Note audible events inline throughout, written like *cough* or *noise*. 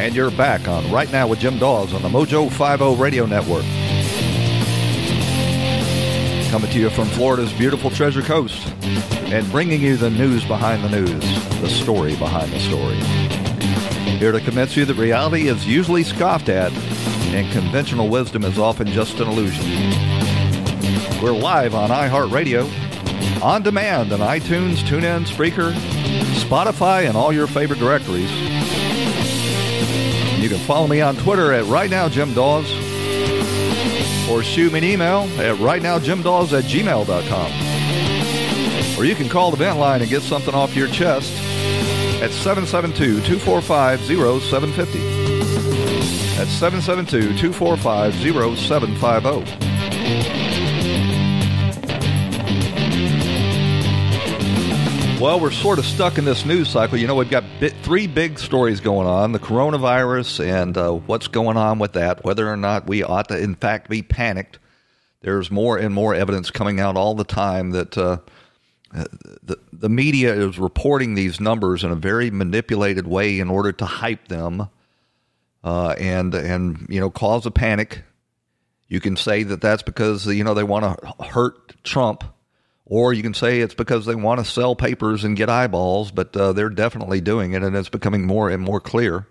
And you're back on Right Now with Jim Daws on the Mojo 50 Radio Network. Coming to you from Florida's beautiful Treasure Coast and bringing you the news behind the news, the story behind the story. Here to convince you that reality is usually scoffed at and conventional wisdom is often just an illusion. We're live on iHeartRadio, on demand on iTunes, TuneIn, Spreaker, Spotify, and all your favorite directories. You can follow me on Twitter at Right Now Jim Daws or shoot me an email at rightnowjimdaws at gmail.com. Or you can call the vent line and get something off your chest at 772 245 0750. That's 772 245 0750. Well, we're sort of stuck in this news cycle. You know, we've got three big stories going on the coronavirus and uh, what's going on with that, whether or not we ought to, in fact, be panicked. There's more and more evidence coming out all the time that uh, the, the media is reporting these numbers in a very manipulated way in order to hype them uh, and, and, you know, cause a panic. You can say that that's because, you know, they want to hurt Trump or you can say it's because they want to sell papers and get eyeballs, but uh, they're definitely doing it, and it's becoming more and more clear.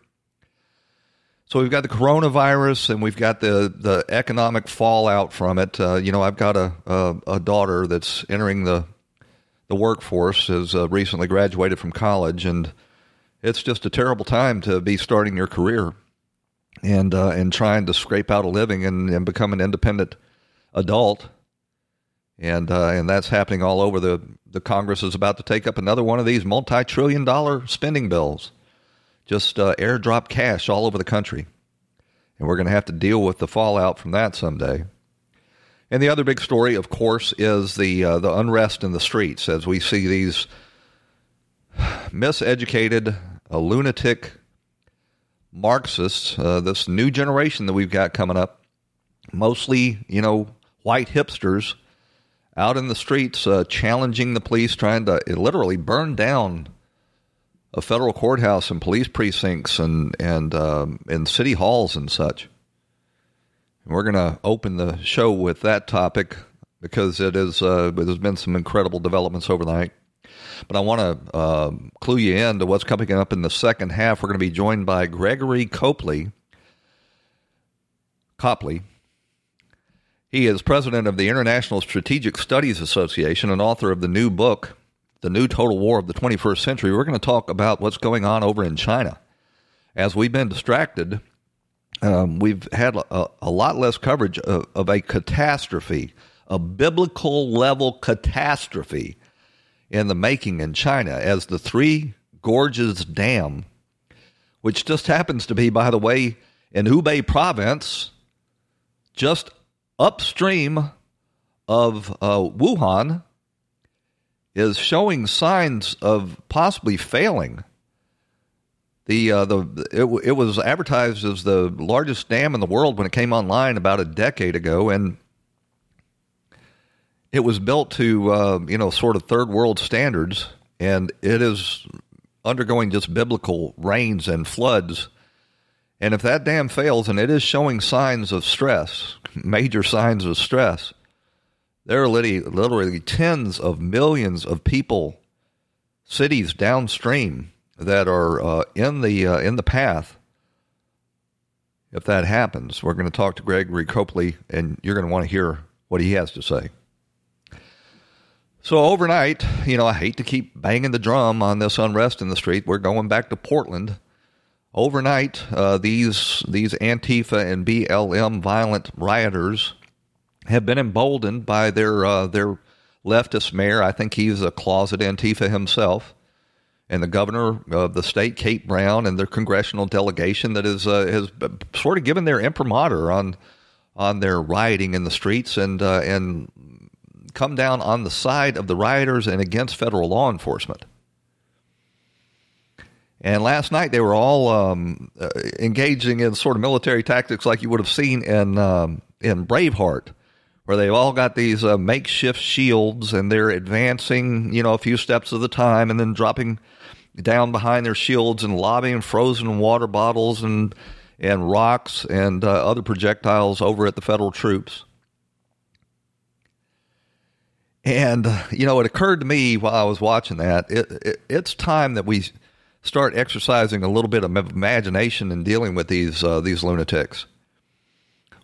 So we've got the coronavirus, and we've got the the economic fallout from it. Uh, you know, I've got a, a, a daughter that's entering the the workforce, has uh, recently graduated from college, and it's just a terrible time to be starting your career and uh, and trying to scrape out a living and, and become an independent adult and uh, and that's happening all over the the Congress is about to take up another one of these multi-trillion dollar spending bills, just uh, airdrop cash all over the country, and we're going to have to deal with the fallout from that someday. And the other big story, of course, is the uh, the unrest in the streets as we see these miseducated, lunatic Marxists, uh, this new generation that we've got coming up, mostly you know white hipsters out in the streets uh, challenging the police, trying to literally burn down a federal courthouse and police precincts and and um, city halls and such. And we're going to open the show with that topic because it is uh, there's been some incredible developments overnight. But I want to uh, clue you in to what's coming up in the second half. We're going to be joined by Gregory Copley. Copley, he is president of the International Strategic Studies Association and author of the new book, The New Total War of the 21st Century. We're going to talk about what's going on over in China. As we've been distracted, um, we've had a, a, lot less coverage of, of a catastrophe, a biblical level catastrophe in the making in China as the Three Gorges Dam, which just happens to be, by the way, in Hubei province, just upstream of uh, Wuhan is showing signs of possibly failing. The uh, the it, it was advertised as the largest dam in the world when it came online about a decade ago, and it was built to uh, you know sort of third world standards, and it is undergoing just biblical rains and floods and if that dam fails, and it is showing signs of stress, major signs of stress, there are literally, literally tens of millions of people, cities downstream that are uh, in the uh, in the path. If that happens, we're going to talk to Gregory Copley, and you're going to want to hear what he has to say. So overnight, you know, I hate to keep banging the drum on this unrest in the street. We're going back to Portland Overnight, uh, these these Antifa and BLM violent rioters have been emboldened by their uh, their leftist mayor. I think he's a closet Antifa himself, and the governor of the state, Kate Brown, and their congressional delegation that is uh, has sort of given their imprimatur on on their rioting in the streets and uh, and come down on the side of the rioters and against federal law enforcement. And last night they were all um, uh, engaging in sort of military tactics like you would have seen in um, in Braveheart, where they've all got these uh, makeshift shields and they're advancing, you know, a few steps at a time and then dropping down behind their shields and lobbing frozen water bottles and and rocks and uh, other projectiles over at the federal troops. And you know, it occurred to me while I was watching that it, it, it's time that we start exercising a little bit of imagination in dealing with these uh, these lunatics.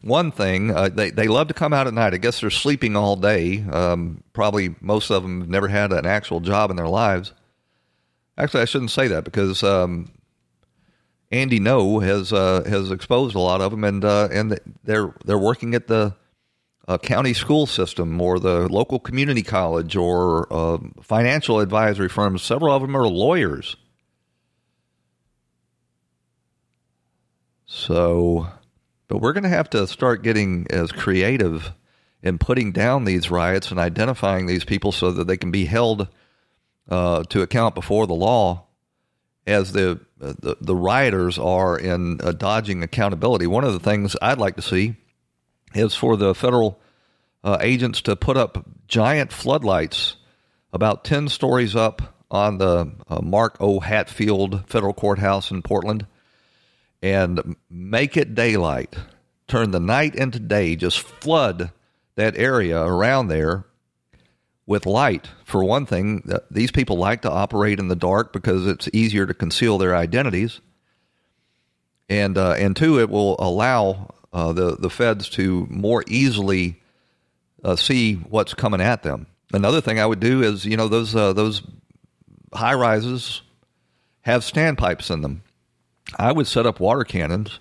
One thing, uh, they they love to come out at night. I guess they're sleeping all day. Um, probably most of them have never had an actual job in their lives. Actually, I shouldn't say that because um, Andy Ngo has uh, has exposed a lot of them, and uh, and they're they're working at the uh, county school system or the local community college or uh, financial advisory firms. Several of them are lawyers. So, but we're going to have to start getting as creative in putting down these riots and identifying these people so that they can be held uh, to account before the law as the, the, the rioters are in uh, dodging accountability. One of the things I'd like to see is for the federal uh, agents to put up giant floodlights about 10 stories up on the uh, Mark O. Hatfield Federal Courthouse in Portland and make it daylight. Turn the night into day. Just flood that area around there with light. For one thing, these people like to operate in the dark because it's easier to conceal their identities. And, uh, and two, it will allow uh, the, the feds to more easily uh, see what's coming at them. Another thing I would do is, you know, those, uh, those high rises have standpipes in them. I would set up water cannons,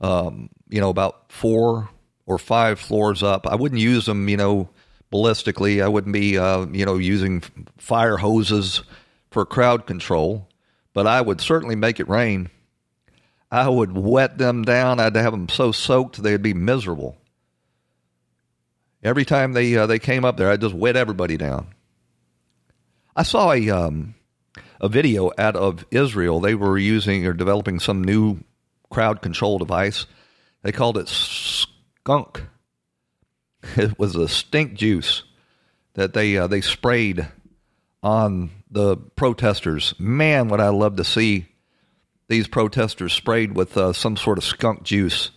um, you know, about four or five floors up. I wouldn't use them, you know, ballistically. I wouldn't be, uh, you know, using fire hoses for crowd control, but I would certainly make it rain. I would wet them down. I'd have them so soaked they'd be miserable. Every time they uh, they came up there, I'd just wet everybody down. I saw a um, a video out of Israel. They were using or developing some new crowd control device. They called it skunk. *laughs* It was a stink juice that they uh, they sprayed on the protesters. Man, would I love to see these protesters sprayed with uh, some sort of skunk juice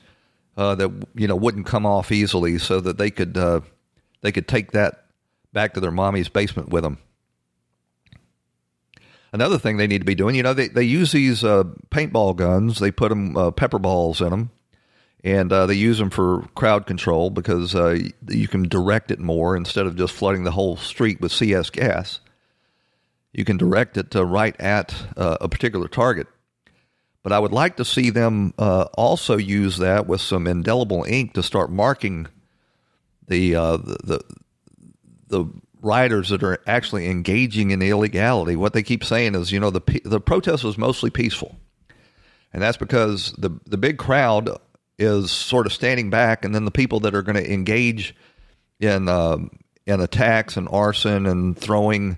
uh, that you know wouldn't come off easily, so that they could uh, they could take that back to their mommy's basement with them. Another thing they need to be doing, you know, they, they use these uh, paintball guns, they put them, uh, pepper balls in them, and uh, they use them for crowd control because uh, you can direct it more instead of just flooding the whole street with CS gas. You can direct it right at uh, a particular target. But I would like to see them uh, also use that with some indelible ink to start marking the, the, the the rioters that are actually engaging in illegality, what they keep saying is, you know, the the protest was mostly peaceful, and that's because the the big crowd is sort of standing back, and then the people that are going to engage in um, in attacks and arson and throwing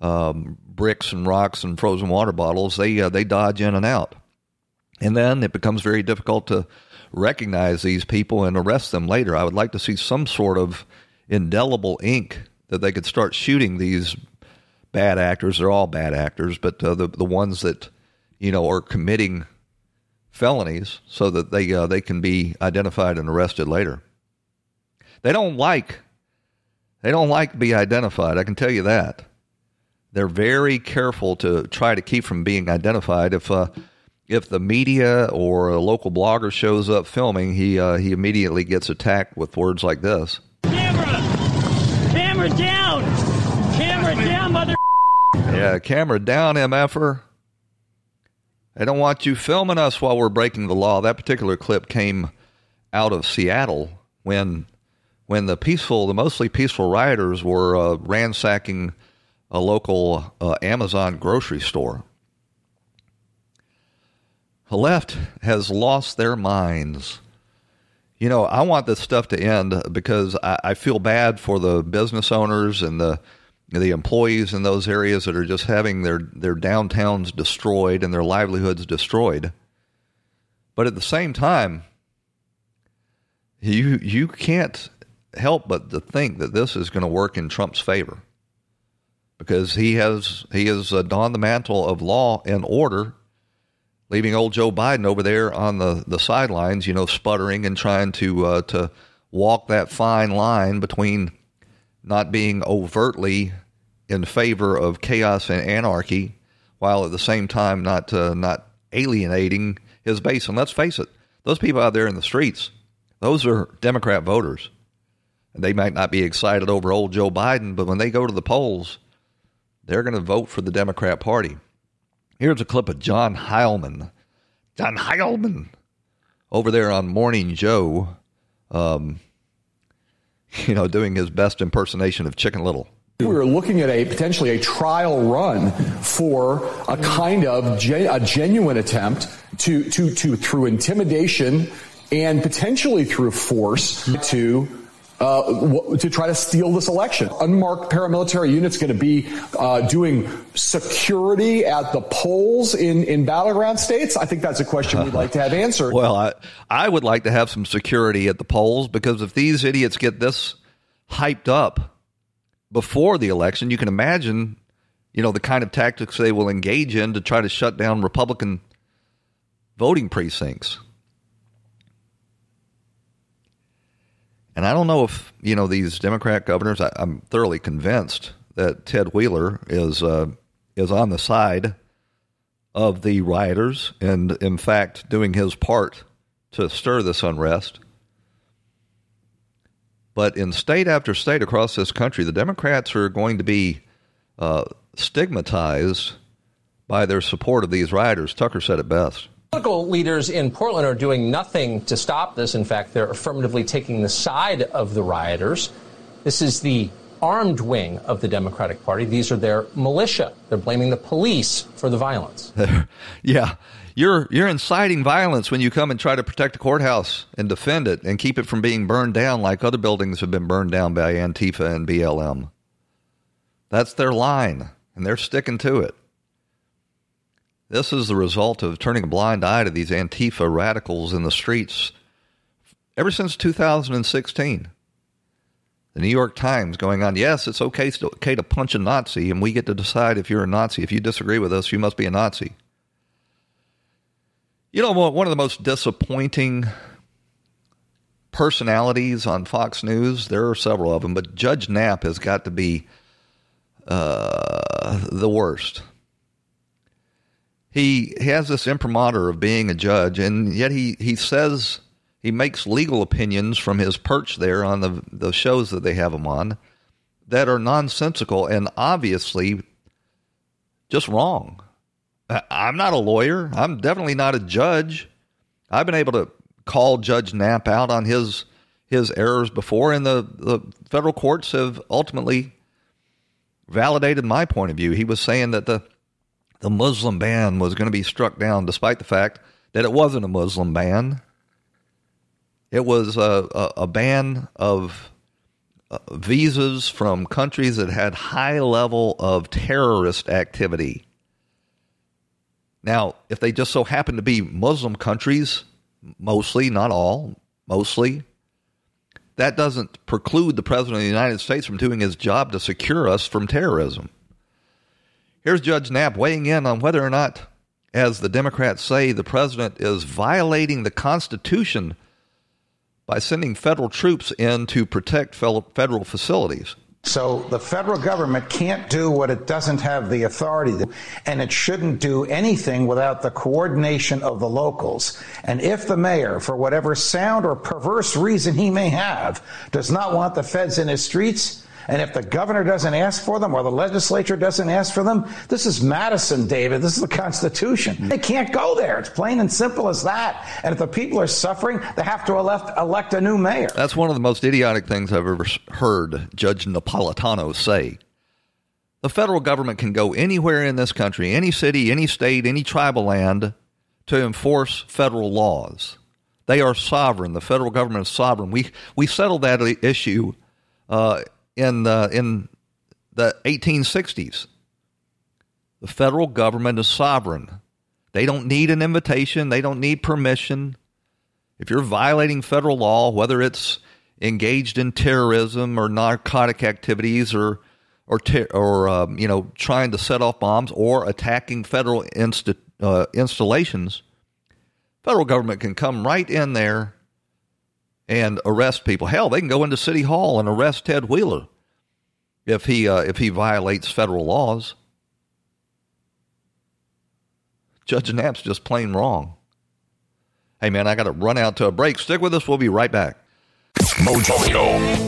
um, bricks and rocks and frozen water bottles, they uh, they dodge in and out, and then it becomes very difficult to recognize these people and arrest them later. I would like to see some sort of indelible ink that they could start shooting these bad actors. They're all bad actors, but uh, the the ones that you know are committing felonies, so that they uh, they can be identified and arrested later. They don't like they don't like to be identified. I can tell you that. They're very careful to try to keep from being identified. If uh, if the media or a local blogger shows up filming, he uh, he immediately gets attacked with words like this. Camera down! Camera down, mother. Yeah, camera down, MFer. They don't want you filming us while we're breaking the law. That particular clip came out of Seattle when when the peaceful, the mostly peaceful rioters were uh, ransacking a local uh, Amazon grocery store. The left has lost their minds. You know, I want this stuff to end because I, I feel bad for the business owners and the the employees in those areas that are just having their, their downtowns destroyed and their livelihoods destroyed. But at the same time, you you can't help but to think that this is going to work in Trump's favor because he has he has uh, donned the mantle of law and order, leaving old Joe Biden over there on the, the sidelines, you know, sputtering and trying to uh, to walk that fine line between not being overtly in favor of chaos and anarchy, while at the same time not uh, not alienating his base. And let's face it, those people out there in the streets, those are Democrat voters. And they might not be excited over old Joe Biden, but when they go to the polls, they're going to vote for the Democrat Party. Here's a clip of John Heilemann. John Heilemann over there on Morning Joe, um, *laughs* you know, doing his best impersonation of Chicken Little. We were looking at a potentially a trial run for a kind of gen, a genuine attempt to, to, to, through intimidation and potentially through force to uh, to try to steal this election. Unmarked paramilitary units going to be uh, doing security at the polls in, in battleground states? I think that's a question we'd like to have answered. well, I, I would like to have some security at the polls because if these idiots get this hyped up before the election, you can imagine, you know, the kind of tactics they will engage in to try to shut down Republican voting precincts. And I don't know if you know these Democrat governors. I, am thoroughly convinced that Ted Wheeler is uh, is on the side of the rioters, and in fact, doing his part to stir this unrest. But in state after state across this country, the Democrats are going to be uh, stigmatized by their support of these rioters. Tucker said it best. Political leaders in Portland are doing nothing to stop this. In fact, they're affirmatively taking the side of the rioters. This is the armed wing of the Democratic Party. These are their militia. They're blaming the police for the violence. *laughs* yeah. You're you're inciting violence when you come and try to protect the courthouse and defend it and keep it from being burned down like other buildings have been burned down by Antifa and BLM. That's their line, and they're sticking to it. This is the result of turning a blind eye to these Antifa radicals in the streets ever since 2016. The New York Times going on, yes, it's okay, it's okay to punch a Nazi, and we get to decide if you're a Nazi. If you disagree with us, you must be a Nazi. You know, one of the most disappointing personalities on Fox News, there are several of them, but Judge Nap has got to be uh, the worst he has this imprimatur of being a judge, and yet he, he says he makes legal opinions from his perch there on the, the shows that they have him on that are nonsensical and obviously just wrong. I'm not a lawyer. I'm definitely not a judge. I've been able to call Judge Nap out on his his errors before, and the, the federal courts have ultimately validated my point of view. He was saying that the the Muslim ban was going to be struck down, despite the fact that it wasn't a Muslim ban. It was a, a, a ban of uh, visas from countries that had high level of terrorist activity. Now, if they just so happen to be Muslim countries, mostly, not all, mostly, that doesn't preclude the President of the United States from doing his job to secure us from terrorism. Here's Judge Nap weighing in on whether or not, as the Democrats say, the president is violating the Constitution by sending federal troops in to protect federal facilities. So the federal government can't do what it doesn't have the authority to, and it shouldn't do anything without the coordination of the locals. And if the mayor, for whatever sound or perverse reason he may have, does not want the feds in his streets, And if the governor doesn't ask for them or the legislature doesn't ask for them, this is Madison, David. This is the Constitution. They can't go there. It's plain and simple as that. And if the people are suffering, they have to elect, elect a new mayor. That's one of the most idiotic things I've ever heard Judge Napolitano say. The federal government can go anywhere in this country, any city, any state, any tribal land, to enforce federal laws. They are sovereign. The federal government is sovereign. We we settled that issue uh, in the, in the 1860s. The federal government is sovereign. They don't need an invitation. They don't need permission. If you're violating federal law, whether it's engaged in terrorism or narcotic activities or or ter- or um, you know trying to set off bombs or attacking federal inst- uh, installations, federal government can come right in there and arrest people. Hell, they can go into City Hall and arrest Ted Wheeler if he uh, if he violates federal laws. Judge Nap's just plain wrong. Hey man, I got to run out to a break. Stick with us. We'll be right back. Mojo.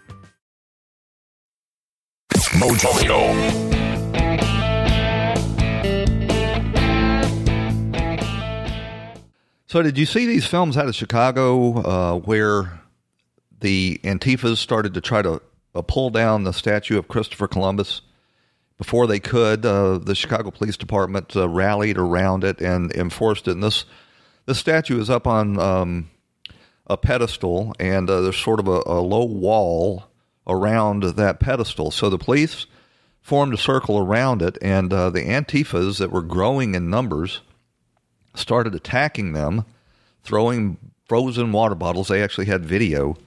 Mojo. So, did you see these films out of Chicago uh, where the Antifas started to try to uh, pull down the statue of Christopher Columbus? Before they could, uh, the Chicago Police Department uh, rallied around it and enforced it. And this this statue is up on um, a pedestal, and uh, there's sort of a, a low wall around that pedestal. So the police formed a circle around it, and uh, the Antifas that were growing in numbers started attacking them, throwing frozen water bottles. They actually had video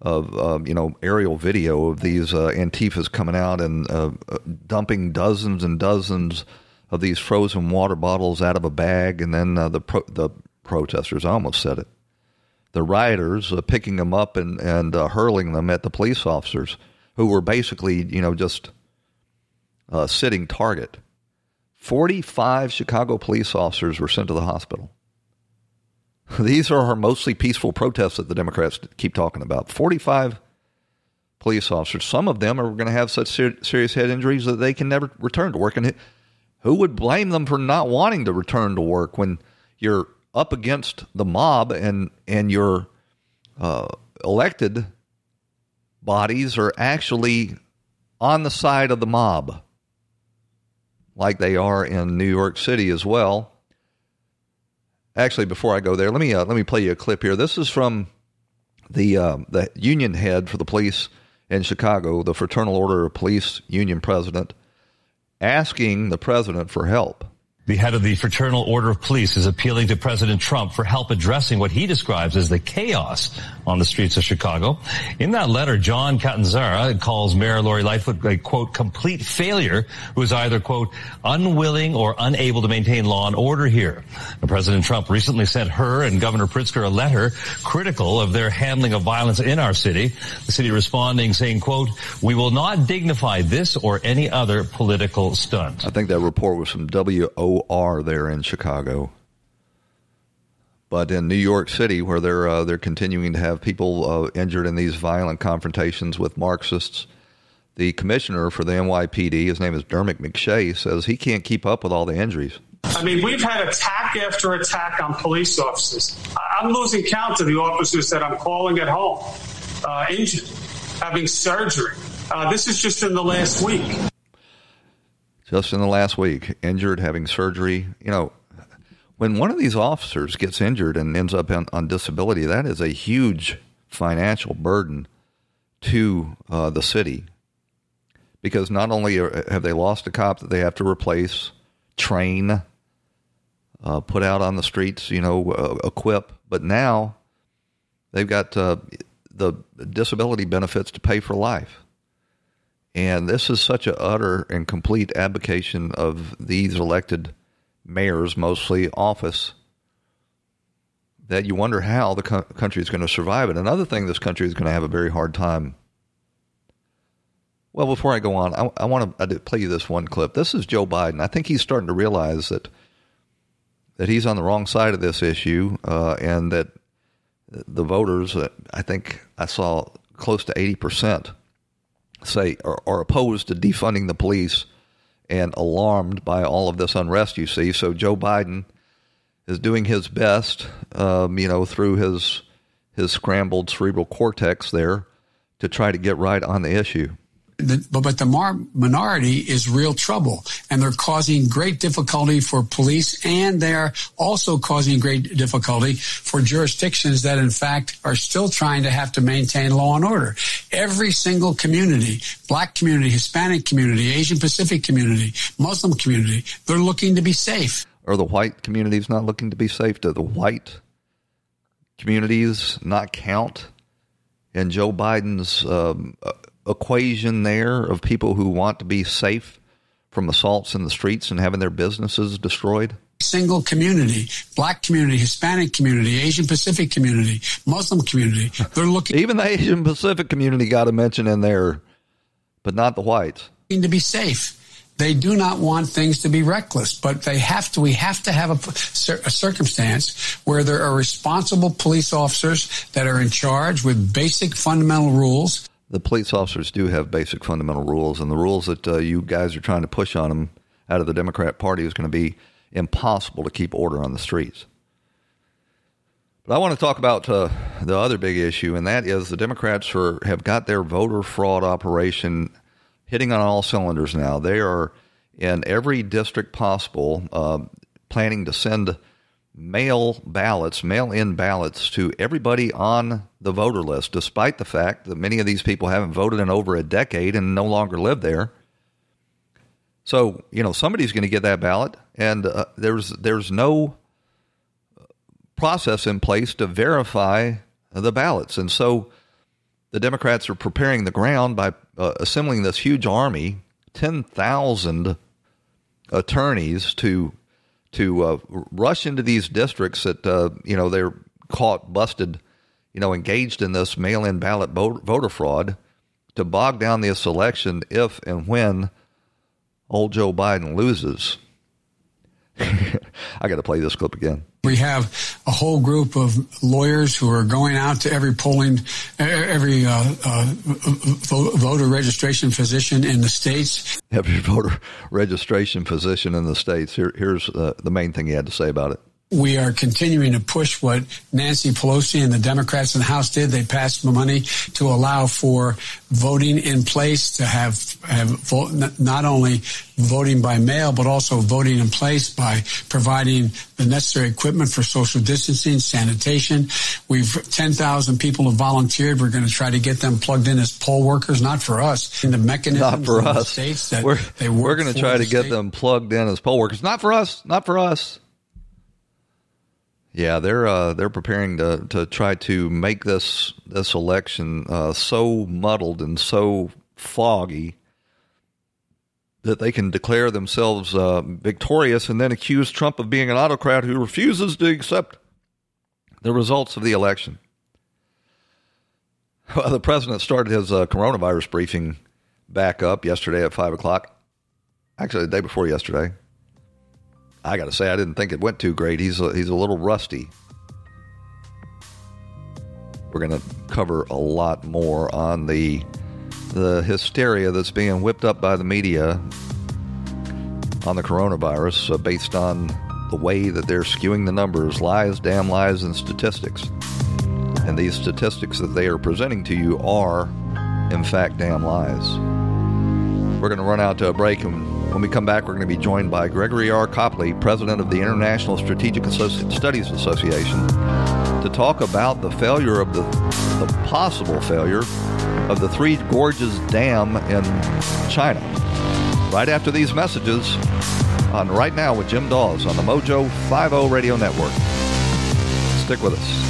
of, uh, you know, aerial video of these uh, Antifas coming out and uh, uh, dumping dozens and dozens of these frozen water bottles out of a bag, and then uh, the pro- the protesters I almost said it the rioters uh, picking them up and and uh, hurling them at the police officers who were basically you know just uh, sitting target. Forty five Chicago police officers were sent to the hospital. *laughs* These are our mostly peaceful protests that the Democrats keep talking about. Forty five police officers. Some of them are going to have such ser- serious head injuries that they can never return to work. And who would blame them for not wanting to return to work when you're up against the mob and and your uh, elected bodies are actually on the side of the mob, like they are in New York City as well. Actually, before I go there, let me uh, let me play you a clip here. This is from the uh, the union head for the police in Chicago, the Fraternal Order of Police Union president, asking the president for help. The head of the Fraternal Order of Police is appealing to President Trump for help addressing what he describes as the chaos on the streets of Chicago. In that letter, John Catanzara calls Mayor Lori Lightfoot a quote complete failure who is either quote unwilling or unable to maintain law and order here. President Trump recently sent her and Governor Pritzker a letter critical of their handling of violence in our city. The city responding saying quote we will not dignify this or any other political stunt. I think that report was from WOR there in Chicago. But in New York City, where they're uh, they're continuing to have people uh, injured in these violent confrontations with Marxists, the commissioner for the NYPD, his name is Dermot McShay, says he can't keep up with all the injuries. I mean, we've had attack after attack on police officers. I'm losing count of the officers that I'm calling at home, uh, injured, having surgery. Uh, this is just in the last week just in the last week, injured, having surgery. You know, when one of these officers gets injured and ends up on, on disability, that is a huge financial burden to uh, the city because not only have they lost a cop that they have to replace, train, uh, put out on the streets, you know, uh, equip. But now they've got uh, the disability benefits to pay for life. And this is such an utter and complete abdication of these elected mayors, mostly office, that you wonder how the co- country is going to survive it. Another thing this country is going to have a very hard time. Well, before I go on, I, I want to play you this one clip. This is Joe Biden. I think he's starting to realize that that he's on the wrong side of this issue, uh, and that the voters, uh, I think I saw close to eighty percent say are, are opposed to defunding the police and alarmed by all of this unrest you see. So Joe Biden is doing his best, um, you know, through his his scrambled cerebral cortex there to try to get right on the issue the, but the mar- minority is real trouble and they're causing great difficulty for police and they're also causing great difficulty for jurisdictions that in fact are still trying to have to maintain law and order. Every single community, black community, Hispanic community, Asian Pacific community, Muslim community, they're looking to be safe. Are the white communities not looking to be safe? Do the white communities not count? in Joe Biden's um, equation there of people who want to be safe from assaults in the streets and having their businesses destroyed? Single community, black community, Hispanic community, Asian Pacific community, Muslim community. They're looking. Even the Asian Pacific community got a mention in there, but not the whites. To be safe. They do not want things to be reckless, but they have to. We have to have a, a, circumstance where there are responsible police officers that are in charge with basic fundamental rules the police officers do have basic fundamental rules, and the rules that uh, you guys are trying to push on them out of the Democrat Party is going to be impossible to keep order on the streets. But I want to talk about uh, the other big issue, and that is the Democrats are, have got their voter fraud operation hitting on all cylinders now. They are in every district possible, uh, planning to send mail ballots, mail in ballots to everybody on the voter list, despite the fact that many of these people haven't voted in over a decade and no longer live there. So, you know, somebody's going to get that ballot, and uh, there's there's no process in place to verify the ballots. And so the Democrats are preparing the ground by uh, assembling this huge army, 10,000 attorneys to to uh, rush into these districts that uh, you know they're caught busted, you know, engaged in this mail-in ballot voter fraud to bog down this election if and when old Joe Biden loses. *laughs* I got to play this clip again. We have a whole group of lawyers who are going out to every polling, every uh, uh, voter registration physician in the states. Every voter registration physician in the states. Here, here's uh, the main thing he had to say about it we are continuing to push what Nancy Pelosi and the Democrats in the House did. They passed money to allow for voting in place to have have vote, not only voting by mail but also voting in place by providing the necessary equipment for social distancing, sanitation. We've 10,000 people have volunteered. We're going to try to get them plugged in as poll workers, not for us. In the mechanisms not for us. states that we're, they we're going to try to get them plugged in as poll workers, not for us, not for us. Yeah, they're uh, they're preparing to to try to make this this election uh, so muddled and so foggy that they can declare themselves uh, victorious and then accuse Trump of being an autocrat who refuses to accept the results of the election. *laughs* Well, the president started his uh, coronavirus briefing back up yesterday at five o'clock. Actually, the day before yesterday. I got to say, I didn't think it went too great. He's a, he's a little rusty. We're going to cover a lot more on the the hysteria that's being whipped up by the media on the coronavirus, uh, based on the way that they're skewing the numbers, lies, damn lies, and statistics. And these statistics that they are presenting to you are, in fact, damn lies. We're going to run out to a break and when we come back, we're going to be joined by Gregory R. Copley, president of the International Strategic Associ- Studies Association, to talk about the failure of the, the possible failure of the Three Gorges Dam in China. Right after these messages, on Right Now with Jim Daws on the Mojo 50 Radio Network. Stick with us.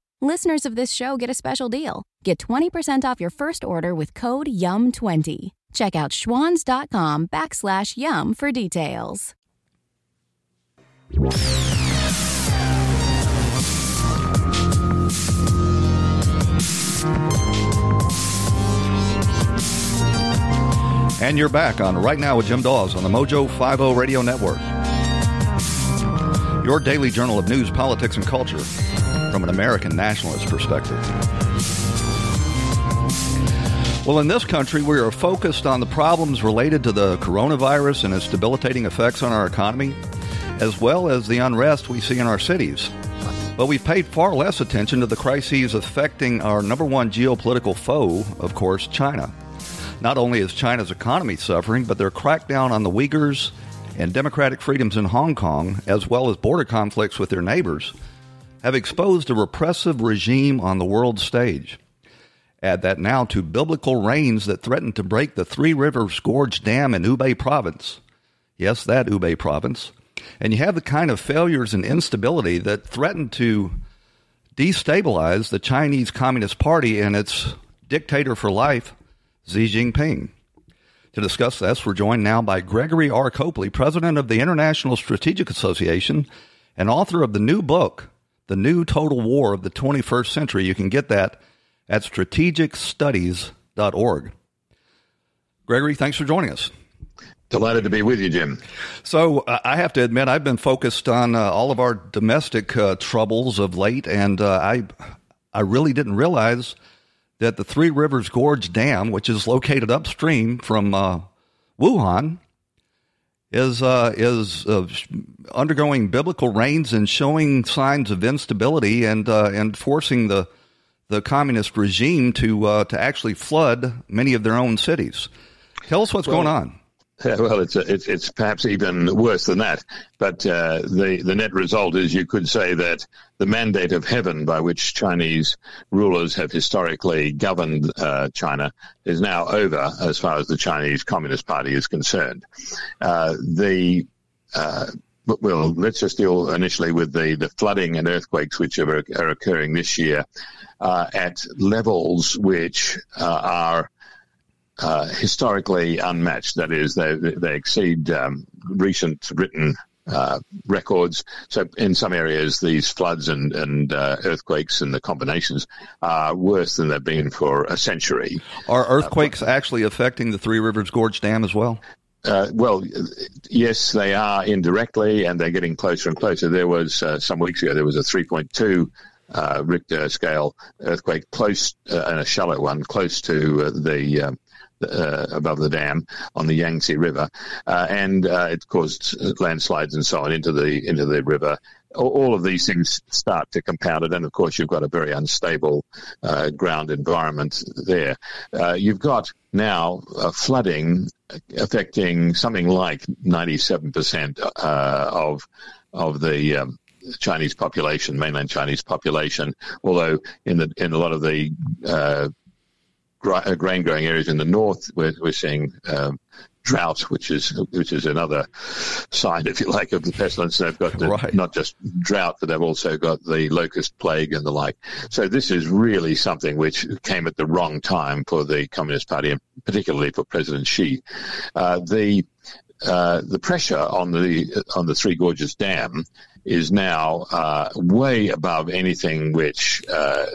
Listeners of this show get a special deal. Get 20% off your first order with code YUM20. Check out schwans.com backslash YUM for details. And you're back on Right Now with Jim Daws on the Mojo 50 Radio Network. Your daily journal of news, politics, and culture from an American nationalist perspective. Well, in this country, we are focused on the problems related to the coronavirus and its debilitating effects on our economy, as well as the unrest we see in our cities. But we've paid far less attention to the crises affecting our number one geopolitical foe, of course, China. Not only is China's economy suffering, but their crackdown on the Uyghurs and democratic freedoms in Hong Kong, as well as border conflicts with their neighbors, have exposed a repressive regime on the world stage. Add that now to biblical rains that threaten to break the Three Rivers Gorge Dam in Hubei province. Yes, that Hubei province. And you have the kind of failures and instability that threaten to destabilize the Chinese Communist Party and its dictator for life, Xi Jinping. To discuss this, we're joined now by Gregory R. Copley, president of the International Strategic Association and author of the new book, The New Total War of the 21st Century. You can get that at strategicstudies.org. Gregory, thanks for joining us. Delighted to be with you, Jim. So, uh, I have to admit, I've been focused on uh, all of our domestic uh, troubles of late, and uh, I, I really didn't realize that the Three Rivers Gorge Dam, which is located upstream from uh, Wuhan, is uh, is uh, undergoing biblical rains and showing signs of instability and uh, and forcing the the communist regime to uh, to actually flood many of their own cities. Tell us what's well, going on. Well, it's, it's, it's perhaps even worse than that. But uh, the the net result is you could say that the mandate of heaven by which Chinese rulers have historically governed uh, China is now over as far as the Chinese Communist Party is concerned. Uh, the uh, well, let's just deal initially with the, the flooding and earthquakes which are, are occurring this year uh, at levels which uh, are uh, historically unmatched. That is, they, they exceed um, recent written uh, records. So in some areas, these floods and, and uh, earthquakes and the combinations are worse than they've been for a century. Are earthquakes actually affecting the Three Rivers Gorge Dam as well? Uh, well, yes, they are indirectly, and they're getting closer and closer. There was uh, some weeks ago there was a 3.2 uh, Richter scale earthquake close and a shallow one close to the um, uh, above the dam on the Yangtze River, uh, and uh, it caused landslides and so on into the into the river. All of these things start to compound it, and of course, you've got a very unstable uh, ground environment there. Uh, you've got now uh, flooding affecting something like 97% of of the um, Chinese population, mainland Chinese population. Although in the in a lot of the uh, uh, grain growing areas in the north, we're, we're seeing um, drought, which is which is another sign, if you like, of the pestilence. They've got the, right. not just drought, but they've also got the locust plague and the like. So this is really something which came at the wrong time for the Communist Party, and particularly for President Xi. Uh, the uh, the pressure on the on the Three Gorges Dam is now uh, way above anything which uh,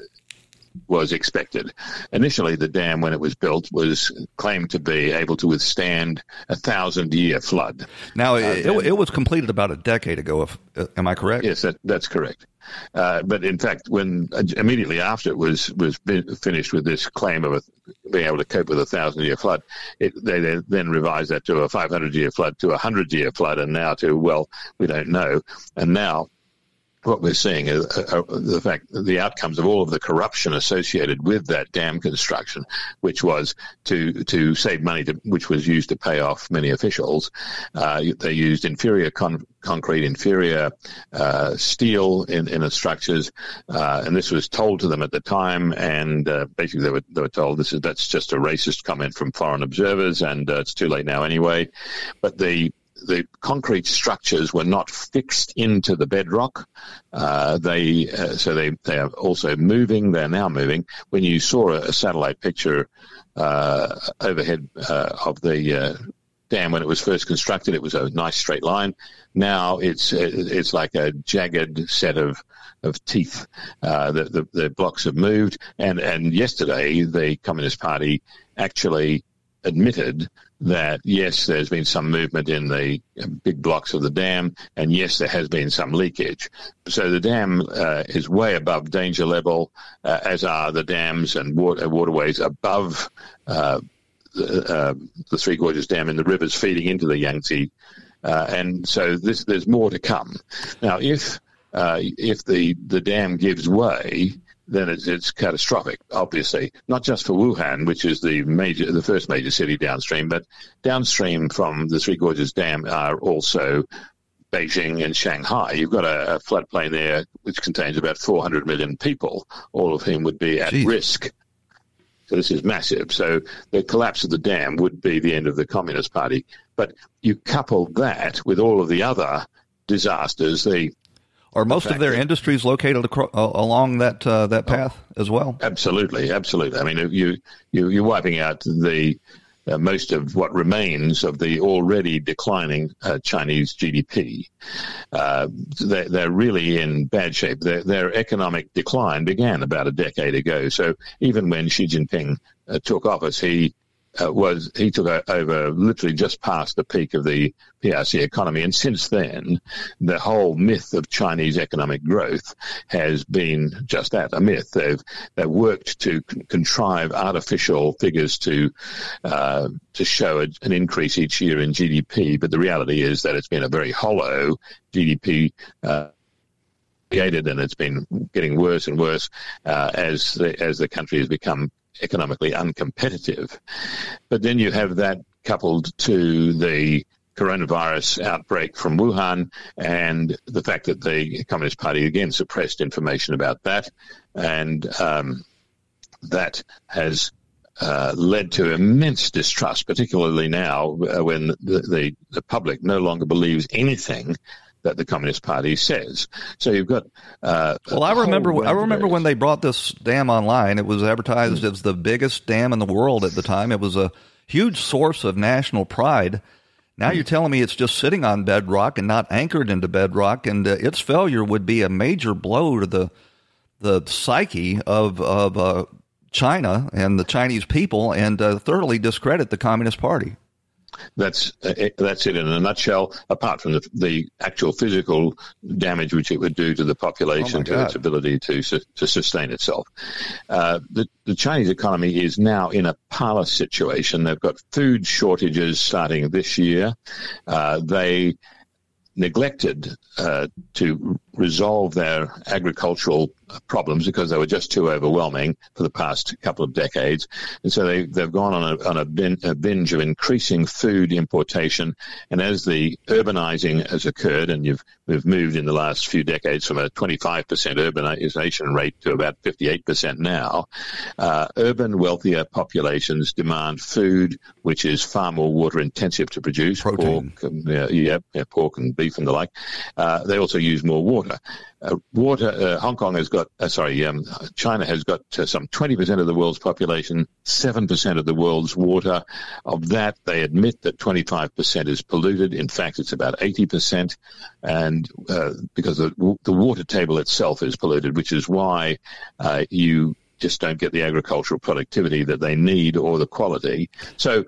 was expected. Initially, the dam, when it was built, was claimed to be able to withstand a thousand year flood. Now, uh, it, it, was completed about a decade ago. If, uh, am I correct? Yes, that, that's correct. Uh, but in fact, when uh, immediately after it was was finished with this claim of a, being able to cope with a thousand year flood, it, they, they, then revised that to a 500 year flood, to a hundred year flood, and now to well, we don't know. And now what we're seeing is uh, uh, the fact the outcomes of all of the corruption associated with that dam construction, which was to to save money, to, which was used to pay off many officials. Uh, they used inferior con- concrete, inferior uh, steel in, in the structures, uh, and this was told to them at the time. And basically, they were they were told this is that's just a racist comment from foreign observers, and it's too late now anyway. But the the concrete structures were not fixed into the bedrock. Uh, they uh, so they they are also moving. They're now moving. When you saw a, satellite picture uh, overhead uh, of the uh, dam when it was first constructed, it was a nice straight line. Now it's it's like a jagged set of of teeth. Uh, the, the, the blocks have moved, and and yesterday the Communist Party actually admitted that yes, there's been some movement in the big blocks of the dam, and yes, there has been some leakage. So the dam uh, is way above danger level, uh, as are the dams and water, waterways above uh, the, uh, the, Three Gorges Dam and the rivers feeding into the Yangtze. Uh, and so this, there's more to come. Now, if uh, if the, the dam gives way, then it's, it's, catastrophic, obviously, not just for Wuhan, which is the major, the first major city downstream, but downstream from the Three Gorges Dam are also Beijing and Shanghai. You've got a, a floodplain there which contains about 400 million people, all of whom would be at Jeez. risk. So this is massive. So the collapse of the dam would be the end of the Communist Party. But you couple that with all of the other disasters, the are most of their industries located uh, along that uh, that oh. path oh, as well? Absolutely, absolutely. I mean, you you you're wiping out the uh, most of what remains of the already declining uh, Chinese GDP. Uh, they're, they're, really in bad shape. Their, their, economic decline began about a decade ago. So even when Xi Jinping uh, took office, he uh, was he took over literally just past the peak of the PRC economy, and since then, the whole myth of Chinese economic growth has been just that a myth. They've they've worked to con- contrive artificial figures to uh, to show a, an increase each year in GDP, but the reality is that it's been a very hollow GDP. Uh, created and it's been getting worse and worse uh, as the, as the country has become economically uncompetitive. But then you have that coupled to the coronavirus outbreak from Wuhan and the fact that the Communist Party again suppressed information about that. And um, that has uh, led to immense distrust, particularly now uh, when the, the, the, public no longer believes anything that the Communist Party says. So you've got. Uh, well, I remember. I remember when they brought this dam online. It was advertised mm. as the biggest dam in the world at the time. It was a huge source of national pride. Now you're telling me it's just sitting on bedrock and not anchored into bedrock, and uh, its failure would be a major blow to the the psyche of of uh, China and the Chinese people, and uh, thoroughly discredit the Communist Party. That's uh, that's it in a nutshell. Apart from the, the actual physical damage which it would do to the population, oh to its ability to to sustain itself, uh, the the Chinese economy is now in a parlous situation. They've got food shortages starting this year. Uh, they neglected uh, to resolve their agricultural problems because they were just too overwhelming for the past couple of decades. And so they, they've gone on a, on a, bin, a binge of increasing food importation. And as the urbanizing has occurred, and you've, we've moved in the last few decades from a 25% urbanization rate to about 58% now, uh, urban wealthier populations demand food which is far more water intensive to produce. Protein. Pork, and, yeah, yeah, pork and beef and the like. Uh, they also use more water water. Uh, water. Uh, Hong Kong has got. Uh, sorry, um, China has got uh, some 20% of the world's population, 7% of the world's water. Of that, they admit that 25% is polluted. In fact, it's about 80%, and uh, because the, the water table itself is polluted, which is why uh, you just don't get the agricultural productivity that they need or the quality. So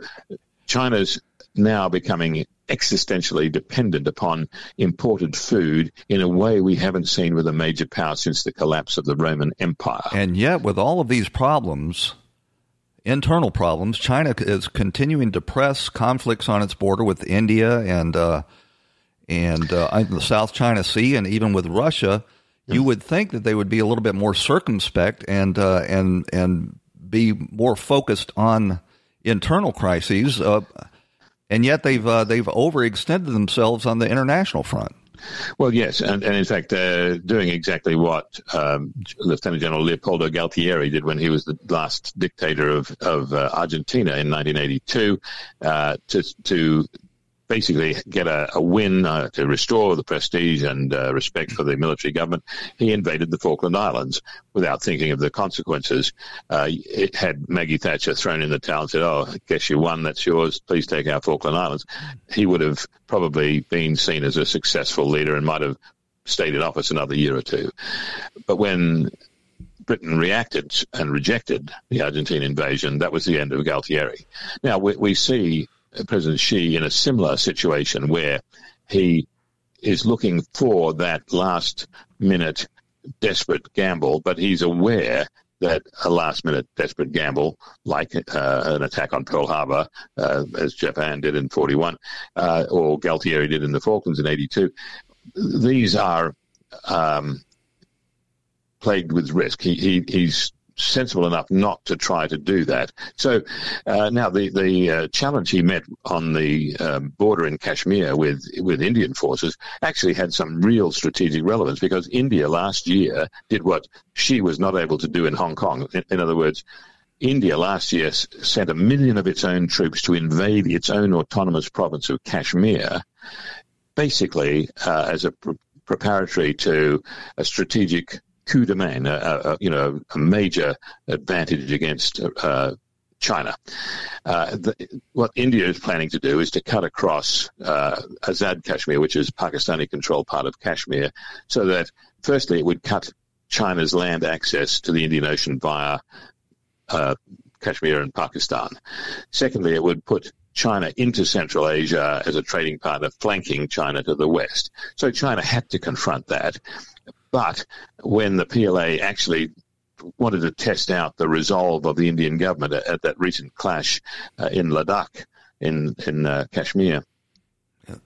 China's now becoming existentially dependent upon imported food in a way we haven't seen with a major power since the collapse of the Roman Empire. And yet, with all of these problems, internal problems, China is continuing to press conflicts on its border with India and uh, and uh, the South China Sea, and even with Russia. You would think that they would be a little bit more circumspect and uh, and and be more focused on internal crises. Uh, and yet they've uh, they've overextended themselves on the international front. Well, yes, and, and in fact, they're doing exactly what um, Lieutenant General Leopoldo Galtieri did when he was the last dictator of of uh, Argentina in 1982, uh, to to basically get a, a win uh, to restore the prestige and uh, respect for the military government, he invaded the Falkland Islands without thinking of the consequences. Uh, it had Maggie Thatcher thrown in the towel and said, "Oh, I guess you won. That's yours. Please take our Falkland Islands." He would have probably been seen as a successful leader and might have stayed in office another year or two. But when Britain reacted and rejected the Argentine invasion, that was the end of Galtieri. Now we, we see President Xi in a similar situation where he is looking for that last minute desperate gamble, but he's aware that a last minute desperate gamble, like uh, an attack on Pearl Harbor, uh, as Japan did in 41, uh, or Galtieri did in the Falklands in 82, these are um, plagued with risk. He, he, he's sensible enough not to try to do that. So uh, now the the uh, challenge he met on the um, border in Kashmir with with Indian forces actually had some real strategic relevance because India last year did what Xi was not able to do in Hong Kong. In, in other words. India last year sent a million of its own troops to invade its own autonomous province of Kashmir, basically uh, as a pre- preparatory to a strategic coup de main, a, a, you know, a major advantage against uh, China. Uh, the, what India is planning to do is to cut across uh, Azad Kashmir, which is Pakistani-controlled part of Kashmir, so that firstly it would cut China's land access to the Indian Ocean via uh, Kashmir and Pakistan. Secondly, it would put China into Central Asia as a trading partner, flanking China to the west. So China had to confront that. But when the PLA actually wanted to test out the resolve of the Indian government at, at that recent clash uh, in Ladakh, in in uh, Kashmir,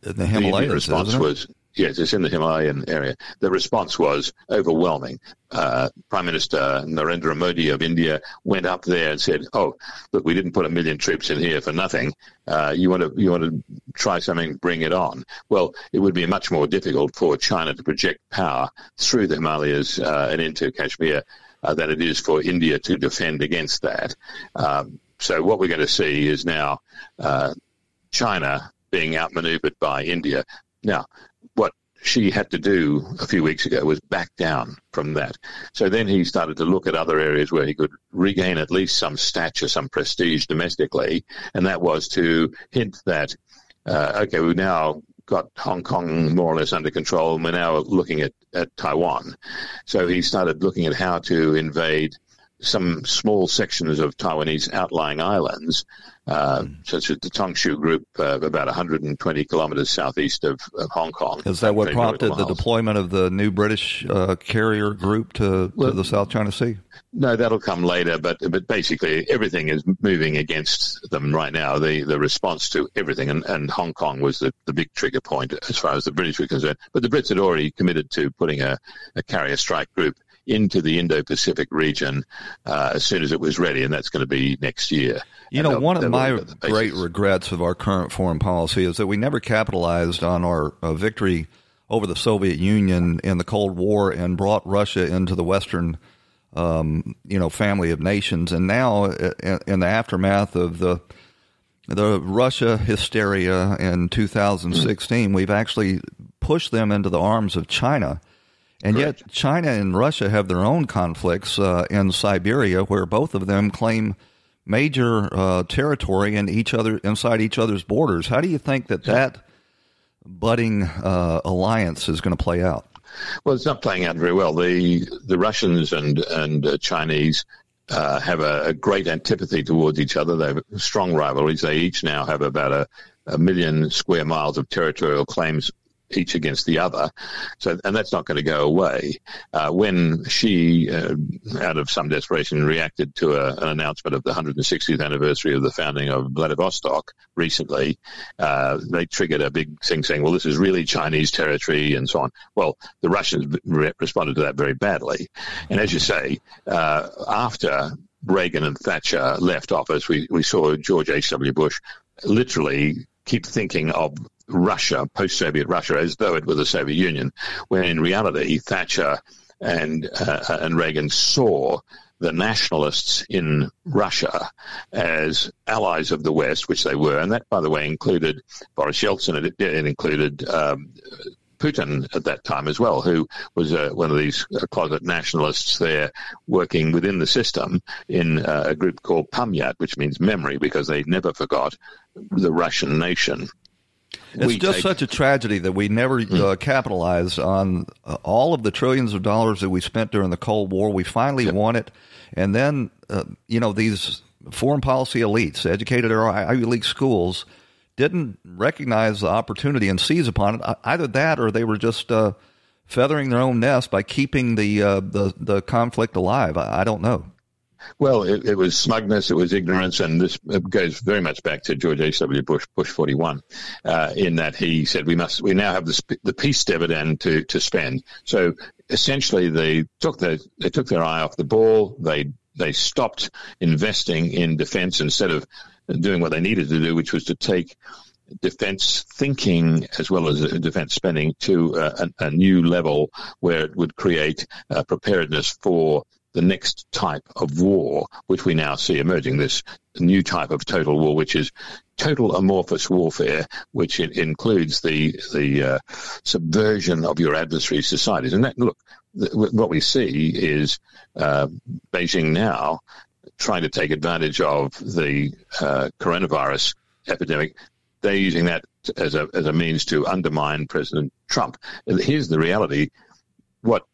the Himalayas, the response was Yes, it's in the Himalayan area. The response was overwhelming. Uh, Prime Minister Narendra Modi of India went up there and said, "Oh, look, we didn't put a million troops in here for nothing. Uh, you want to you want to try something? Bring it on." Well, it would be much more difficult for China to project power through the Himalayas uh, and into Kashmir uh, than it is for India to defend against that. Um, so what we're going to see is now uh, China being outmaneuvered by India. Now, Xi had to do a few weeks ago was back down from that. So then he started to look at other areas where he could regain at least some stature, some prestige domestically, and that was to hint that, uh, okay, we've now got Hong Kong more or less under control, and we're now looking at, at Taiwan. So he started looking at how to invade some small sections of Taiwanese outlying islands uh, such as the Tongshu Group, uh, about 120 kilometers southeast of, of, Hong Kong. Is that what prompted the deployment of the new British uh, carrier group to, well, to the South China Sea? No, that'll come later. But but basically, everything is moving against them right now. The the response to everything, and, and Hong Kong was the, the big trigger point as far as the British were concerned. But the Brits had already committed to putting a, a carrier strike group into the Indo-Pacific region uh, as soon as it was ready, and that's going to be next year. You and know, one of my great regrets of our current foreign policy is that we never capitalized on our uh, victory over the Soviet Union in the Cold War and brought Russia into the Western, um, you know, family of nations. And now, uh, in the aftermath of the the Russia hysteria in 2016, we've actually pushed them into the arms of China And Correct. yet, China and Russia have their own conflicts uh, in Siberia, where both of them claim major uh, territory in each other inside each other's borders. How do you think that that budding uh, alliance is going to play out? Well, it's not playing out very well. The the Russians and and uh, Chinese uh, have a, a, great antipathy towards each other. They have strong rivalries. They each now have about a, a million square miles of territorial claims each against the other. So, and that's not going to go away. Uh, when Xi, uh, out of some desperation, reacted to a, an announcement of the 160th anniversary of the founding of Vladivostok recently, uh, they triggered a big thing saying, well, this is really Chinese territory and so on. Well, the Russians re- responded to that very badly. And as you say, uh, after Reagan and Thatcher left office, we, we saw George H.W. Bush literally keep thinking of Russia, post-Soviet Russia, as though it were the Soviet Union, when in reality Thatcher and uh, and Reagan saw the nationalists in Russia as allies of the West, which they were, and that, by the way, included Boris Yeltsin. It, it included um, Putin at that time as well, who was uh, one of these uh, closet nationalists there working within the system in uh, a group called Pamyat, which means memory, because they never forgot the Russian nation. It's just take- such a tragedy that we never uh, capitalized on uh, all of the trillions of dollars that we spent during the Cold War. We finally won it, and then uh, you know these foreign policy elites, educated at our Ivy League schools, didn't recognize the opportunity and seize upon it. Either that, or they were just uh, feathering their own nest by keeping the uh, the the conflict alive. I, I don't know. Well, it, it was smugness, it was ignorance, and this goes very much back to George H.W. Bush, Bush 41, uh, in that he said we must, we now have the, the peace dividend to, to spend. So essentially, they took the, they took their eye off the ball. They they stopped investing in defense instead of doing what they needed to do, which was to take defense thinking as well as uh, defense spending to uh, a, a new level where it would create uh, preparedness for the next type of war, which we now see emerging, this new type of total war, which is total amorphous warfare, which includes the the uh, subversion of your adversary's societies. And that, look, th- what we see is uh, Beijing now trying to take advantage of the uh, coronavirus epidemic. They're using that as a as a means to undermine President Trump. And Here's the reality: what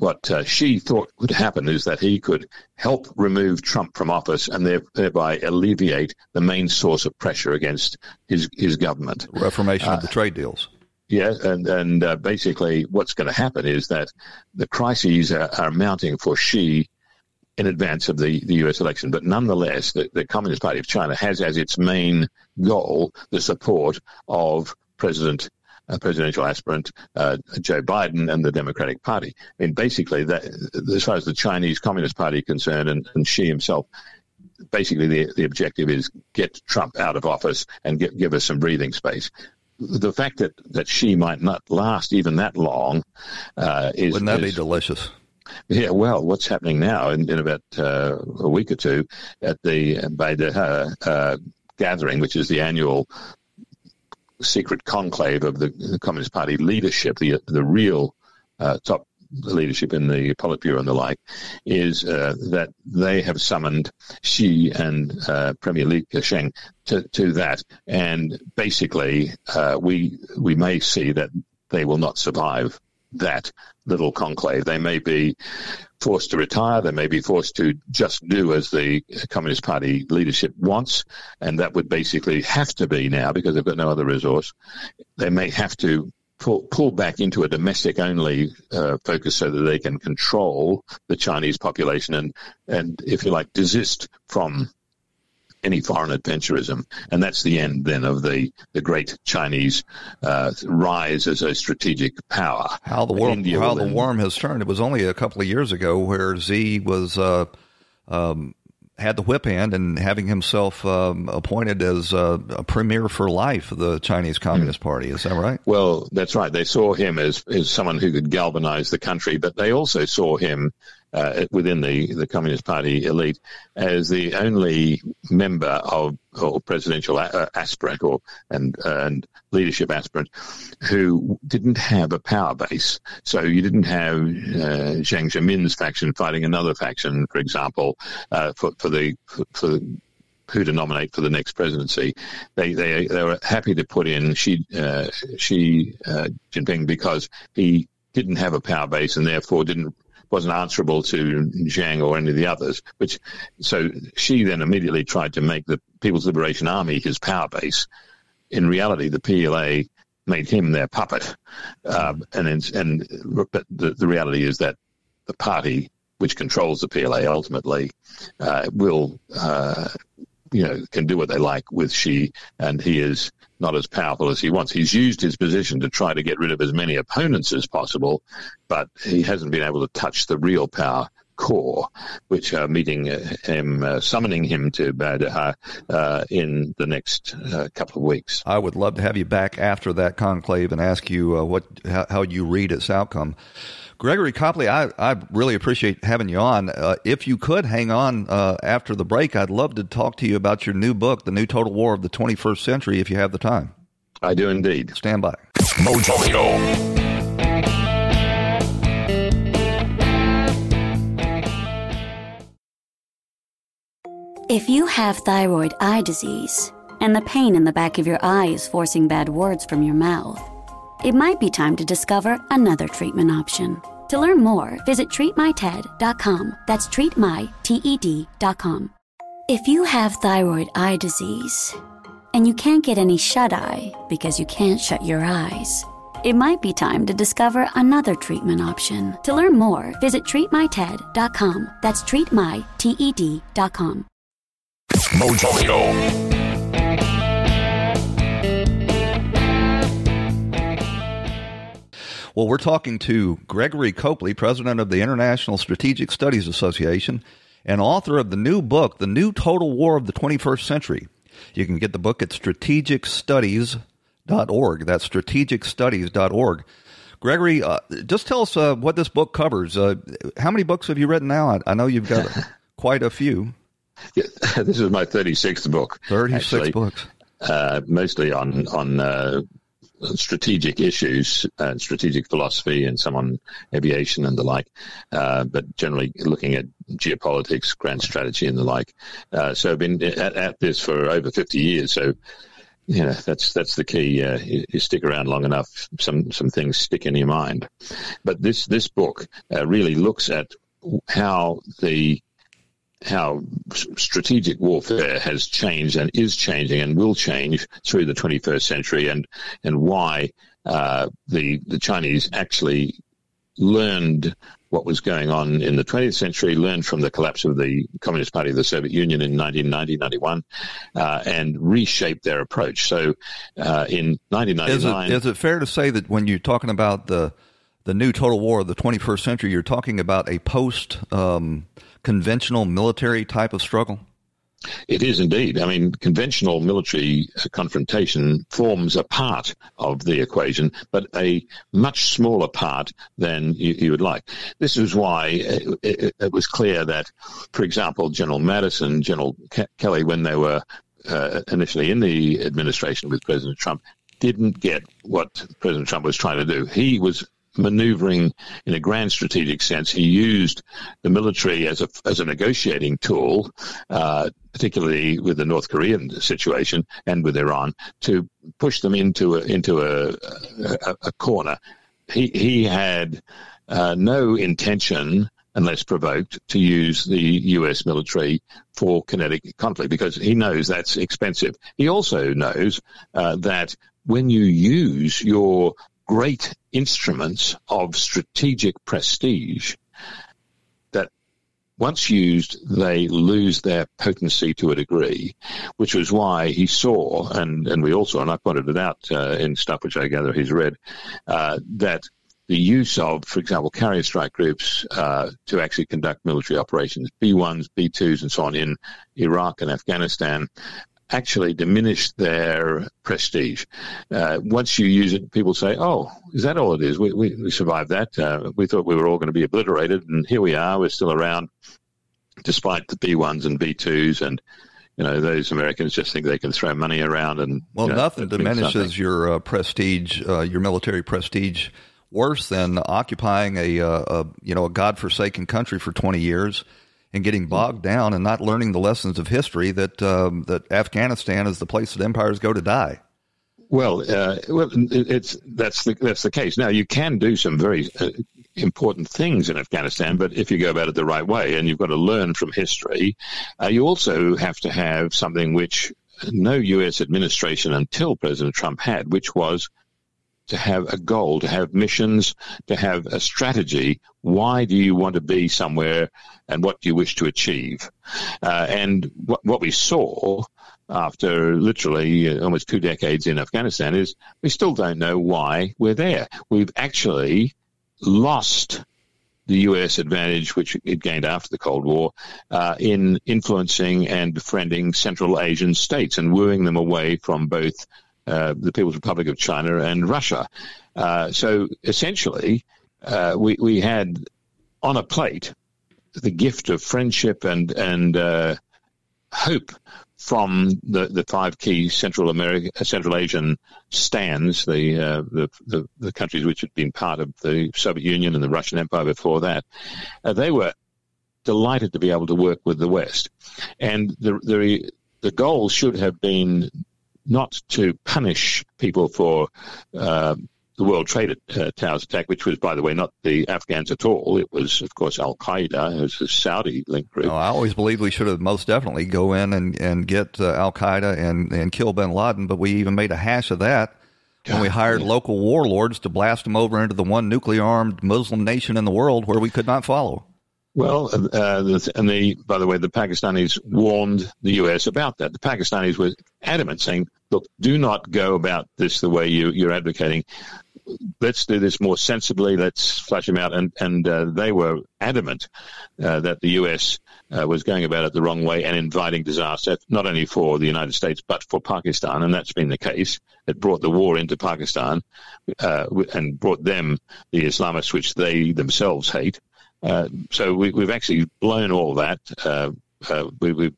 what uh, Xi thought would happen is that he could help remove Trump from office and there, thereby alleviate the main source of pressure against his his government. Reformation of the trade deals. Yeah, and and uh, basically, what's going to happen is that the crises are, are mounting for Xi in advance of the, the U.S. election. But nonetheless, the, the Communist Party of China has as its main goal the support of President uh, presidential aspirant uh, Joe Biden and the Democratic Party. I mean, basically, that as far as the Chinese Communist Party is concerned, and, and Xi himself. Basically, the, the objective is get Trump out of office and get, give us some breathing space the fact that, that Xi might not last even that long uh, is. Wouldn't that be delicious? Yeah, well, what's happening now in, in about uh, a week or two at the by the uh, uh, gathering, which is the annual secret conclave of the, Communist Party leadership, the the real uh, top leadership in the Politburo and the like, is uh, that they have summoned Xi and uh, Premier Li Keqiang to, to that, and basically uh, we we may see that they will not survive that little conclave. They may be forced to retire. They may be forced to just do as the Communist Party leadership wants, and that would basically have to be now because they've got no other resource. They may have to pull, pull back into a domestic only uh, focus so that they can control the Chinese population and, and if you like, desist from any foreign adventurism, and that's the end then of the the great Chinese uh, rise as a strategic power. How the worm, India how the then- worm has turned. It was only a couple of years ago where Xi was uh, um, had the whip hand and having himself um, appointed as uh, a premier for life of the Chinese Communist Party. Is that right? Well, that's right. They saw him as, as someone who could galvanize the country, but they also saw him uh, within the, the Communist Party elite as the only member of or presidential uh, aspirant or and and leadership aspirant who didn't have a power base. So you didn't have uh, Jiang Zemin's faction fighting another faction, for example, uh, for for the for, for who to nominate for the next presidency. They they they were happy to put in Xi uh, Xi uh, Jinping because he didn't have a power base and therefore didn't wasn't answerable to Jiang or any of the others. Which so Xi then immediately tried to make the People's Liberation Army his power base. In reality, the PLA made him their puppet, um, and and but the, the reality is that the party which controls the PLA ultimately uh, will uh, you know can do what they like with Xi, and he is not as powerful as he wants. He's used his position to try to get rid of as many opponents as possible, but he hasn't been able to touch the real power core, which are meeting uh, him, uh, summoning him to Beidaihe uh, in the next uh, couple of weeks. I would love to have you back after that conclave and ask you uh, what how, how, you read its outcome. Gregory Copley, I, I really appreciate having you on. Uh, if you could hang on uh, after the break, I'd love to talk to you about your new book, The New Total War of the 21st Century, if you have the time. I do indeed. Stand by. Mojo. If you have thyroid eye disease and the pain in the back of your eye is forcing bad words from your mouth, it might be time to discover another treatment option. To learn more, visit treatmyted.com. That's treatmyted.com. If you have thyroid eye disease and you can't get any shut eye because you can't shut your eyes, it might be time to discover another treatment option. To learn more, visit treatmyted.com. That's treatmyted.com. Mojo. Well, we're talking to Gregory Copley, president of the International Strategic Studies Association and author of the new book, The New Total War of the 21st Century. You can get the book at strategicstudies.org. That's strategicstudies.org. Gregory, uh, just tell us uh, what this book covers. Uh, how many books have you written now? I, I know you've got *laughs* quite a few. Yeah, this is my 36th book. 36 actually. books. Uh, mostly on on uh, strategic issues and strategic philosophy and some on aviation and the like, uh, but generally looking at geopolitics, grand strategy and the like. Uh, so I've been at, at, this for over 50 years. So, you know, that's, that's the key. Uh, you, you, stick around long enough, some, some things stick in your mind. But this, this book uh, really looks at how the how strategic warfare has changed and is changing and will change through the 21st century, and and why uh, the the Chinese actually learned what was going on in the 20th century, learned from the collapse of the Communist Party of the Soviet Union in 1990, 91, uh, and reshaped their approach. So uh, in 1999. Is it, is it fair to say that when you're talking about the, the new total war of the 21st century, you're talking about a post um, conventional military type of struggle? It is indeed. I mean, conventional military confrontation forms a part of the equation, but a much smaller part than you, you would like. This is why it, it, it, was clear that, for example, General Madison, General Ke- Kelly, when they were uh, initially in the administration with President Trump, didn't get what President Trump was trying to do. He was maneuvering in a grand strategic sense. He used the military as a as a negotiating tool, uh, particularly with the North Korean situation and with Iran, to push them into a, into a, a, a corner. He he had uh, no intention. Unless provoked, to use the U.S. military for kinetic conflict because he knows that's expensive. He also knows uh, that when you use your great instruments of strategic prestige that once used, they lose their potency to a degree, which was why he saw, and, and we also, and I pointed it out uh, in stuff which I gather he's read, uh, that the use of, for example, carrier strike groups uh, to actually conduct military operations, B1s, B2s, and so on in Iraq and Afghanistan, actually diminish their prestige. Uh, once you use it, people say, "Oh, is that all it is? We we, we survived that. Uh, we thought we were all going to be obliterated, and here we are. We're still around, despite the B ones and B twos and." You know, those Americans just think they can throw money around and. Well, you know, nothing diminishes your uh, prestige, uh, your military prestige, worse than occupying a, uh, a you know a godforsaken country for twenty years and getting bogged down and not learning the lessons of history that um, that Afghanistan is the place that empires go to die. Well, uh, well, it's that's the that's the case. Now you can do some very uh, important things in Afghanistan, but if you go about it the right way, and you've got to learn from history, uh, you also have to have something which no U.S. administration until President Trump had, which was to have a goal, to have missions, to have a strategy. Why do you want to be somewhere and what do you wish to achieve? Uh, and what, what we saw after literally uh, almost two decades in Afghanistan is we still don't know why we're there. We've actually lost the US advantage, which it gained after the Cold War, uh, in influencing and befriending Central Asian states and wooing them away from both uh, the People's Republic of China and Russia. Uh, so essentially, uh, we, we had on a plate the gift of friendship and, and uh, hope from the, the five key Central America, Central Asian stands, the, uh, the, the, the countries which had been part of the Soviet Union and the Russian Empire before that, uh, they were delighted to be able to work with the West, and the the the goal should have been not to punish people for uh, the World Trade uh, Towers attack, which was, by the way, not the Afghans at all. It was, of course, Al Qaeda. It was a Saudi link group. No, I always believed we should have most definitely go in and, and get uh, Al Qaeda and, and kill bin Laden, but we even made a hash of that God, when we hired yeah. local warlords to blast them over into the one nuclear armed Muslim nation in the world where we could not follow. Well, uh, and the by the way, the Pakistanis warned the U.S. about that. The Pakistanis were adamant, saying, "Look, do not go about this the way you, you're advocating let's do this more sensibly. Let's flush them out. And, and uh, they were adamant uh, that the U.S. Uh, was going about it the wrong way and inviting disaster, not only for the United States, but for Pakistan. And that's been the case. It brought the war into Pakistan uh, and brought them the Islamists, which they themselves hate. Uh, so we, have actually blown all that. Uh, we, we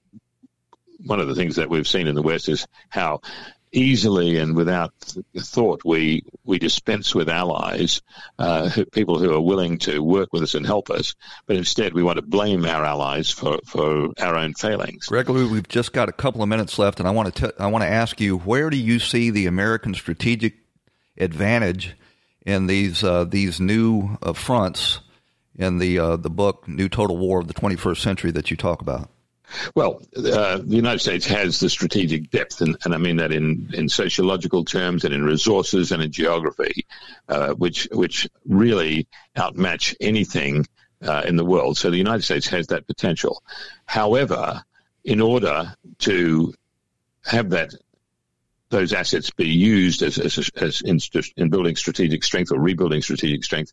one of the things that we've seen in the West is how easily and without thought we we dispense with allies, uh, who, people who are willing to work with us and help us, but instead we want to blame our allies for, for our own failings. Gregory, we've just got a couple of minutes left, and I want to t- I want to ask you where do you see the American strategic advantage in these uh, these new uh, fronts in the uh, the book New Total War of the 21st Century that you talk about? Well, uh, the United States has the strategic depth, and, and, I mean that in, in sociological terms and in resources and in geography, uh, which which really outmatch anything uh, in the world. So the United States has that potential. However, in order to have that those assets be used as, as, as in, in building strategic strength or rebuilding strategic strength,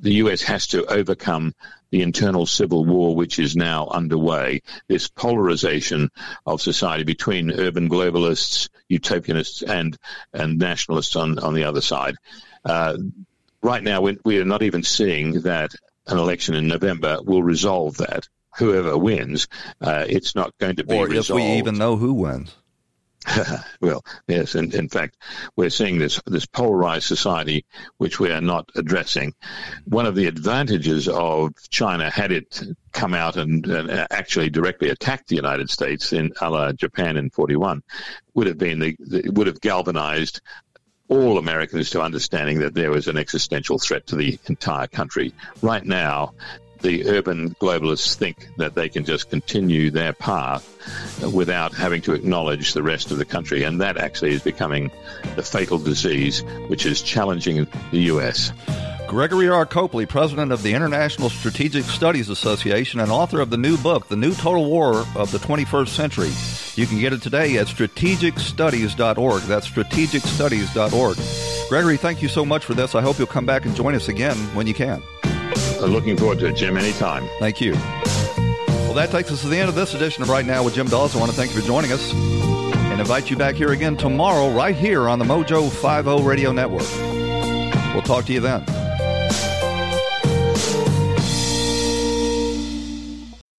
the US has to overcome the internal civil war which is now underway, this polarization of society between urban globalists, utopianists, and, and nationalists on, on the other side. Uh, right now, we, we are not even seeing that an election in November will resolve that. Whoever wins, uh, it's not going to be or resolved. if we even know who wins. *laughs* well, yes, and in fact, we're seeing this this polarized society which we are not addressing. One of the advantages of China, had it come out and, and actually directly attacked the United States in a la Japan in '41, would have been the, the would have galvanized all Americans to understanding that there was an existential threat to the entire country. Right now, the urban globalists think that they can just continue their path without having to acknowledge the rest of the country. And that actually is becoming the fatal disease which is challenging the U.S. Gregory R. Copley, president of the International Strategic Studies Association and author of the new book, The New Total War of the 21st Century. You can get it today at strategicstudies.org. That's strategicstudies.org. Gregory, thank you so much for this. I hope you'll come back and join us again when you can. Looking forward to it, Jim, anytime. Thank you. Well, that takes us to the end of this edition of Right Now with Jim Daws. I want to thank you for joining us. and invite you back here again tomorrow, right here on the Mojo 50 Radio Network. We'll talk to you then.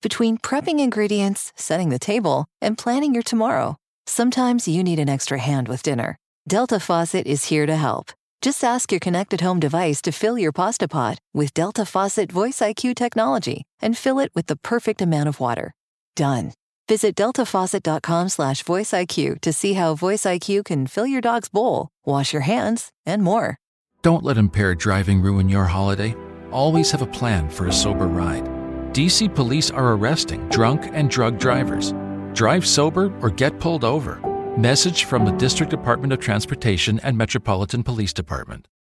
Between prepping ingredients, setting the table, and planning your tomorrow, sometimes you need an extra hand with dinner. Delta Faucet is here to help. Just ask your connected home device to fill your pasta pot with Delta Faucet Voice IQ technology and fill it with the perfect amount of water. Done. Visit deltafaucet.com slash voiceIQ to see how Voice IQ can fill your dog's bowl, wash your hands, and more. Don't let impaired driving ruin your holiday. Always have a plan for a sober ride. DC police are arresting drunk and drug drivers. Drive sober or get pulled over. Message from the District Department of Transportation and Metropolitan Police Department.